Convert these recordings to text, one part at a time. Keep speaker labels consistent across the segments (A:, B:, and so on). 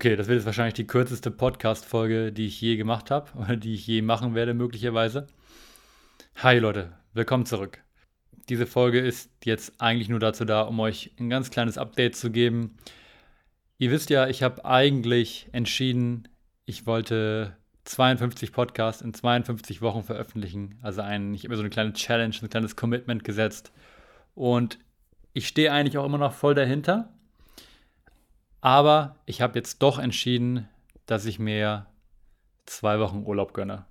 A: Okay, das wird jetzt wahrscheinlich die kürzeste Podcast-Folge, die ich je gemacht habe oder die ich je machen werde, möglicherweise. Hi Leute, willkommen zurück. Diese Folge ist jetzt eigentlich nur dazu da, um euch ein ganz kleines Update zu geben. Ihr wisst ja, ich habe eigentlich entschieden, ich wollte 52 Podcasts in 52 Wochen veröffentlichen. Also ein, ich habe mir so eine kleine Challenge, ein kleines Commitment gesetzt. Und ich stehe eigentlich auch immer noch voll dahinter. Aber ich habe jetzt doch entschieden, dass ich mir zwei Wochen Urlaub gönne.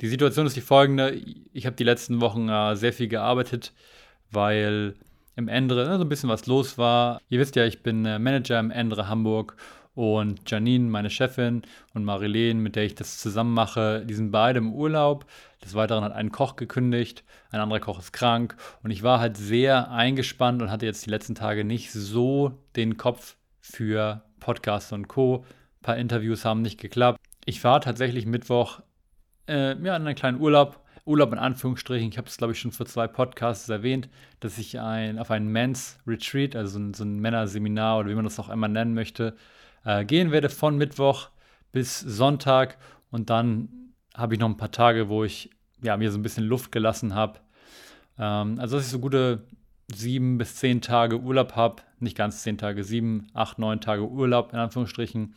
A: Die Situation ist die folgende. Ich habe die letzten Wochen äh, sehr viel gearbeitet, weil im Endre ne, so ein bisschen was los war. Ihr wisst ja, ich bin äh, Manager im Endre Hamburg und Janine, meine Chefin, und Marilene, mit der ich das zusammen mache, die sind beide im Urlaub. Des Weiteren hat ein Koch gekündigt, ein anderer Koch ist krank. Und ich war halt sehr eingespannt und hatte jetzt die letzten Tage nicht so den Kopf für Podcasts und Co. Ein paar Interviews haben nicht geklappt. Ich fahre tatsächlich Mittwoch äh, ja, in einen kleinen Urlaub. Urlaub in Anführungsstrichen. Ich habe es, glaube ich, schon für zwei Podcasts erwähnt, dass ich ein, auf ein Men's Retreat, also so ein, so ein Männerseminar oder wie man das auch immer nennen möchte, äh, gehen werde von Mittwoch bis Sonntag. Und dann habe ich noch ein paar Tage, wo ich ja, mir so ein bisschen Luft gelassen habe. Ähm, also, dass ich so gute sieben bis zehn Tage Urlaub habe. Nicht ganz zehn Tage, sieben, acht, neun Tage Urlaub in Anführungsstrichen.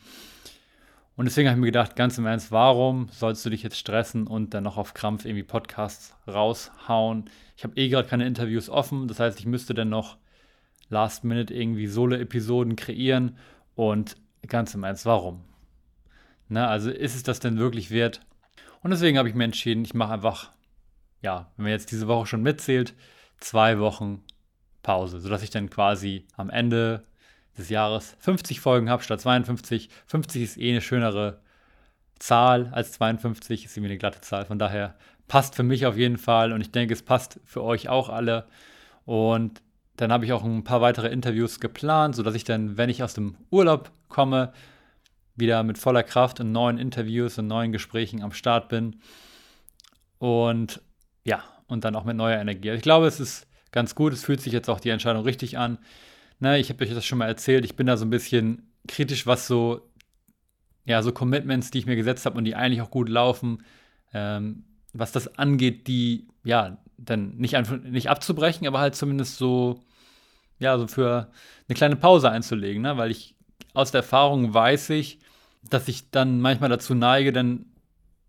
A: Und deswegen habe ich mir gedacht, ganz im Ernst, warum sollst du dich jetzt stressen und dann noch auf Krampf irgendwie Podcasts raushauen? Ich habe eh gerade keine Interviews offen, das heißt, ich müsste dann noch Last Minute irgendwie Solo-Episoden kreieren und Ganz im Ernst, warum? Na, also ist es das denn wirklich wert? Und deswegen habe ich mir entschieden, ich mache einfach, ja, wenn man jetzt diese Woche schon mitzählt, zwei Wochen Pause, sodass ich dann quasi am Ende des Jahres 50 Folgen habe statt 52. 50 ist eh eine schönere Zahl als 52, ist irgendwie eine glatte Zahl. Von daher passt für mich auf jeden Fall und ich denke, es passt für euch auch alle. Und dann habe ich auch ein paar weitere Interviews geplant, sodass ich dann, wenn ich aus dem Urlaub komme, wieder mit voller Kraft in neuen Interviews und neuen Gesprächen am Start bin. Und ja, und dann auch mit neuer Energie. Ich glaube, es ist ganz gut. Es fühlt sich jetzt auch die Entscheidung richtig an. Ne, ich habe euch das schon mal erzählt. Ich bin da so ein bisschen kritisch, was so, ja, so Commitments, die ich mir gesetzt habe und die eigentlich auch gut laufen, ähm, was das angeht, die, ja, dann nicht, nicht abzubrechen, aber halt zumindest so, ja, so für eine kleine Pause einzulegen, ne? weil ich aus der Erfahrung weiß ich, dass ich dann manchmal dazu neige, dann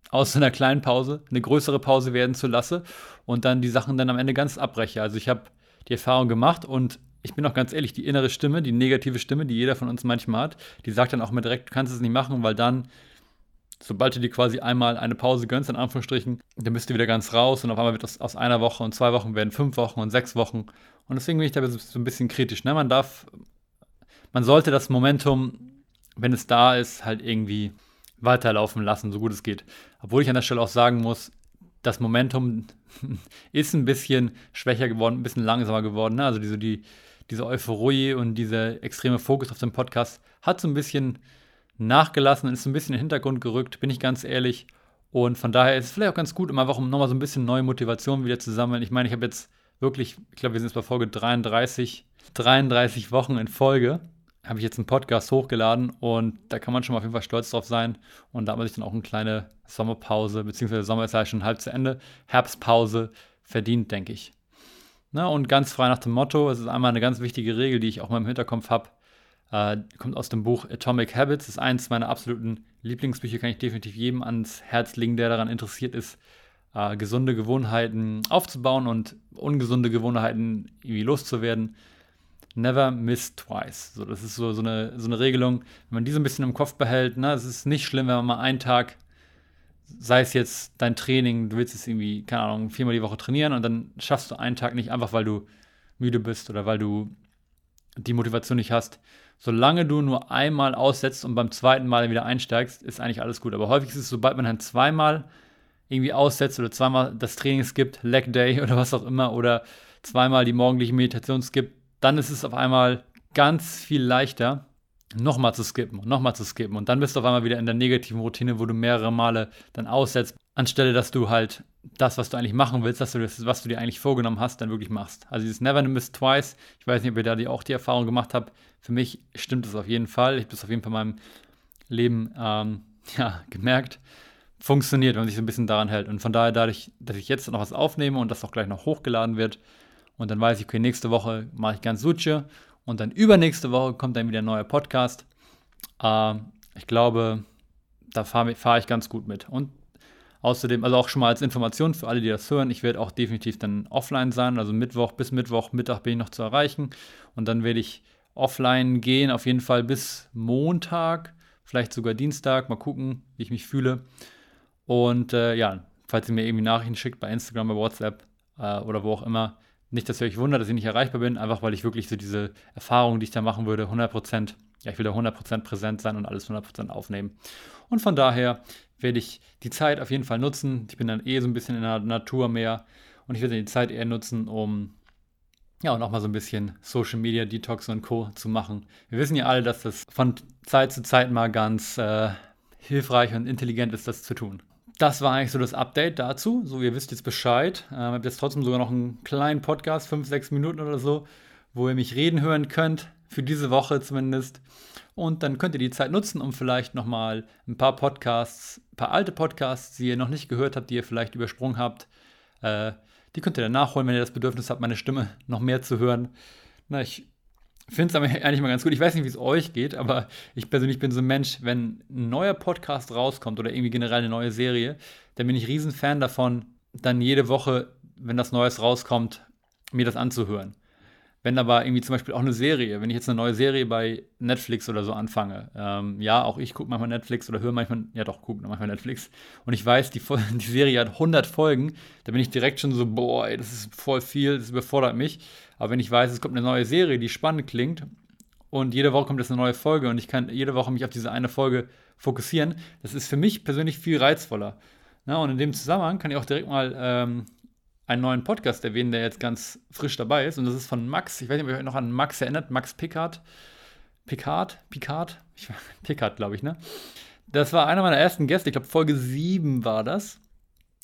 A: aus einer kleinen Pause eine größere Pause werden zu lassen und dann die Sachen dann am Ende ganz abbreche. Also ich habe die Erfahrung gemacht und ich bin auch ganz ehrlich, die innere Stimme, die negative Stimme, die jeder von uns manchmal hat, die sagt dann auch mir direkt, du kannst es nicht machen, weil dann sobald du dir quasi einmal eine Pause gönnst, in Anführungsstrichen, dann bist du wieder ganz raus und auf einmal wird das aus einer Woche und zwei Wochen werden fünf Wochen und sechs Wochen. Und deswegen bin ich da so ein bisschen kritisch. Ne? Man darf, man sollte das Momentum, wenn es da ist, halt irgendwie weiterlaufen lassen, so gut es geht. Obwohl ich an der Stelle auch sagen muss, das Momentum ist ein bisschen schwächer geworden, ein bisschen langsamer geworden. Ne? Also diese, die, diese Euphorie und dieser extreme Fokus auf den Podcast hat so ein bisschen nachgelassen und ist ein bisschen in den Hintergrund gerückt, bin ich ganz ehrlich. Und von daher ist es vielleicht auch ganz gut, um einfach nochmal so ein bisschen neue Motivation wieder zu sammeln. Ich meine, ich habe jetzt wirklich, ich glaube, wir sind jetzt bei Folge 33, 33 Wochen in Folge, habe ich jetzt einen Podcast hochgeladen und da kann man schon mal auf jeden Fall stolz drauf sein. Und da hat man sich dann auch eine kleine Sommerpause, beziehungsweise Sommer ist ja schon halb zu Ende, Herbstpause verdient, denke ich. Na, und ganz frei nach dem Motto, es ist einmal eine ganz wichtige Regel, die ich auch mal im Hinterkopf habe, äh, kommt aus dem Buch Atomic Habits, ist eins meiner absoluten Lieblingsbücher, kann ich definitiv jedem ans Herz legen, der daran interessiert ist, äh, gesunde Gewohnheiten aufzubauen und ungesunde Gewohnheiten irgendwie loszuwerden. Never miss twice. So, das ist so, so, eine, so eine Regelung, wenn man die so ein bisschen im Kopf behält, ne, es ist nicht schlimm, wenn man mal einen Tag, sei es jetzt dein Training, du willst jetzt irgendwie, keine Ahnung, viermal die Woche trainieren und dann schaffst du einen Tag nicht, einfach weil du müde bist oder weil du die Motivation nicht hast, solange du nur einmal aussetzt und beim zweiten Mal wieder einsteigst, ist eigentlich alles gut. Aber häufig ist es, sobald man dann zweimal irgendwie aussetzt oder zweimal das Training skippt, Leg Day oder was auch immer, oder zweimal die morgendliche Meditation skippt, dann ist es auf einmal ganz viel leichter, nochmal zu skippen und nochmal zu skippen. Und dann bist du auf einmal wieder in der negativen Routine, wo du mehrere Male dann aussetzt, anstelle dass du halt das, was du eigentlich machen willst, dass du das, was du dir eigentlich vorgenommen hast, dann wirklich machst. Also dieses Never Miss Twice, ich weiß nicht, ob ihr da die, auch die Erfahrung gemacht habt. Für mich stimmt es auf jeden Fall. Ich habe das auf jeden Fall in meinem Leben ähm, ja, gemerkt. Funktioniert, wenn man sich so ein bisschen daran hält. Und von daher, dadurch, dass ich jetzt noch was aufnehme und das auch gleich noch hochgeladen wird, und dann weiß ich, okay, nächste Woche mache ich ganz Suche und dann übernächste Woche kommt dann wieder ein neuer Podcast. Äh, ich glaube, da fahre fahr ich ganz gut mit. Und außerdem, also auch schon mal als Information für alle, die das hören, ich werde auch definitiv dann offline sein. Also Mittwoch bis Mittwoch, Mittag bin ich noch zu erreichen. Und dann werde ich offline gehen, auf jeden Fall bis Montag, vielleicht sogar Dienstag. Mal gucken, wie ich mich fühle. Und äh, ja, falls ihr mir irgendwie Nachrichten schickt bei Instagram, bei WhatsApp äh, oder wo auch immer, nicht, dass ihr euch wundert, dass ich nicht erreichbar bin, einfach weil ich wirklich so diese Erfahrung, die ich da machen würde, 100%, ja, ich will da 100% präsent sein und alles 100% aufnehmen. Und von daher werde ich die Zeit auf jeden Fall nutzen. Ich bin dann eh so ein bisschen in der Natur mehr und ich werde die Zeit eher nutzen, um ja, und auch mal so ein bisschen Social Media Detox und Co. zu machen. Wir wissen ja alle, dass das von Zeit zu Zeit mal ganz äh, hilfreich und intelligent ist, das zu tun das war eigentlich so das Update dazu. So, ihr wisst jetzt Bescheid. Ähm, ich habe jetzt trotzdem sogar noch einen kleinen Podcast, fünf, sechs Minuten oder so, wo ihr mich reden hören könnt. Für diese Woche zumindest. Und dann könnt ihr die Zeit nutzen, um vielleicht nochmal ein paar Podcasts, ein paar alte Podcasts, die ihr noch nicht gehört habt, die ihr vielleicht übersprungen habt, äh, die könnt ihr dann nachholen, wenn ihr das Bedürfnis habt, meine Stimme noch mehr zu hören. Na, ich finde es aber eigentlich mal ganz gut. Ich weiß nicht, wie es euch geht, aber ich persönlich bin so ein Mensch, wenn ein neuer Podcast rauskommt oder irgendwie generell eine neue Serie, dann bin ich riesen Fan davon, dann jede Woche, wenn das Neues rauskommt, mir das anzuhören. Wenn aber irgendwie zum Beispiel auch eine Serie, wenn ich jetzt eine neue Serie bei Netflix oder so anfange, ähm, ja, auch ich gucke manchmal Netflix oder höre manchmal, ja doch, gucke manchmal Netflix und ich weiß, die, die Serie hat 100 Folgen, da bin ich direkt schon so, boah, ey, das ist voll viel, das überfordert mich. Aber wenn ich weiß, es kommt eine neue Serie, die spannend klingt und jede Woche kommt jetzt eine neue Folge und ich kann jede Woche mich auf diese eine Folge fokussieren, das ist für mich persönlich viel reizvoller. Na, und in dem Zusammenhang kann ich auch direkt mal ähm, einen neuen Podcast erwähnen, der jetzt ganz frisch dabei ist. Und das ist von Max. Ich weiß nicht, ob ihr euch noch an Max erinnert. Max Pickard. Picard? Ich, Pickard, glaube ich, ne? Das war einer meiner ersten Gäste. Ich glaube, Folge 7 war das.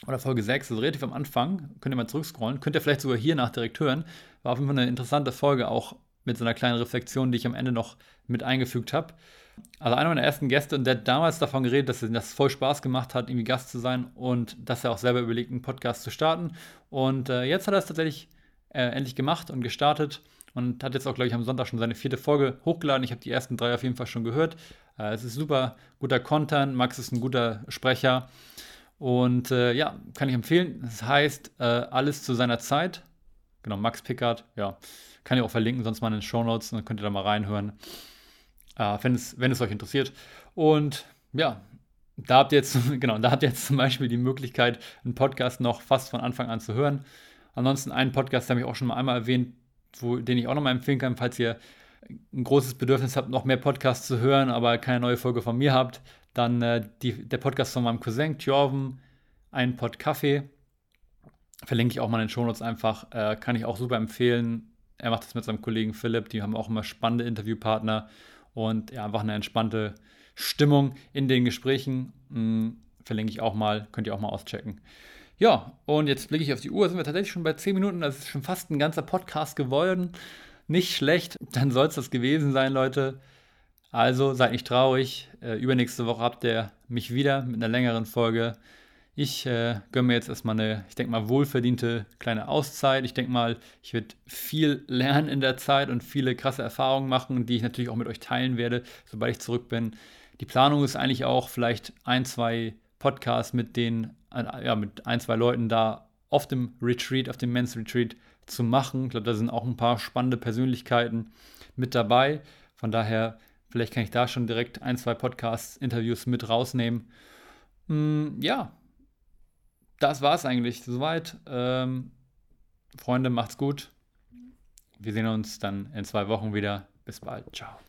A: Oder Folge 6, also relativ am Anfang. Könnt ihr mal zurückscrollen. Könnt ihr vielleicht sogar hier nach direkt hören. War auf jeden Fall eine interessante Folge, auch mit so einer kleinen Reflexion, die ich am Ende noch mit eingefügt habe. Also einer meiner ersten Gäste und der hat damals davon geredet, dass das voll Spaß gemacht hat, irgendwie Gast zu sein und dass er auch selber überlegt, einen Podcast zu starten. Und äh, jetzt hat er es tatsächlich äh, endlich gemacht und gestartet und hat jetzt auch, glaube ich, am Sonntag schon seine vierte Folge hochgeladen. Ich habe die ersten drei auf jeden Fall schon gehört. Äh, es ist super guter Content. Max ist ein guter Sprecher. Und äh, ja, kann ich empfehlen. Das heißt, äh, alles zu seiner Zeit. Genau, Max Pickard, ja. Kann ich auch verlinken, sonst mal in den Show Notes, dann könnt ihr da mal reinhören äh, wenn, es, wenn es euch interessiert. Und ja, da habt ihr jetzt, genau, da habt ihr jetzt zum Beispiel die Möglichkeit, einen Podcast noch fast von Anfang an zu hören. Ansonsten einen Podcast, den habe ich auch schon mal einmal erwähnt, wo, den ich auch nochmal empfehlen kann, falls ihr ein großes Bedürfnis habt, noch mehr Podcasts zu hören, aber keine neue Folge von mir habt, dann äh, die, der Podcast von meinem Cousin Tjorven, ein Pod Kaffee. Verlinke ich auch mal in den Shownotes einfach. Äh, kann ich auch super empfehlen. Er macht das mit seinem Kollegen Philipp. Die haben auch immer spannende Interviewpartner und ja, einfach eine entspannte Stimmung in den Gesprächen. Hm, verlinke ich auch mal, könnt ihr auch mal auschecken. Ja, und jetzt blicke ich auf die Uhr, sind wir tatsächlich schon bei 10 Minuten, das ist schon fast ein ganzer Podcast geworden. Nicht schlecht, dann soll es das gewesen sein, Leute. Also seid nicht traurig. Äh, übernächste Woche habt ihr mich wieder mit einer längeren Folge. Ich äh, gönne mir jetzt erstmal eine, ich denke mal, wohlverdiente kleine Auszeit. Ich denke mal, ich werde viel lernen in der Zeit und viele krasse Erfahrungen machen, die ich natürlich auch mit euch teilen werde, sobald ich zurück bin. Die Planung ist eigentlich auch vielleicht ein, zwei Podcasts mit den, ja, mit ein, zwei Leuten da auf dem Retreat, auf dem Men's Retreat zu machen. Ich glaube, da sind auch ein paar spannende Persönlichkeiten mit dabei. Von daher, vielleicht kann ich da schon direkt ein, zwei Podcasts, Interviews mit rausnehmen. Mm, ja, das war es eigentlich soweit. Ähm, Freunde, macht's gut. Wir sehen uns dann in zwei Wochen wieder. Bis bald. Ciao.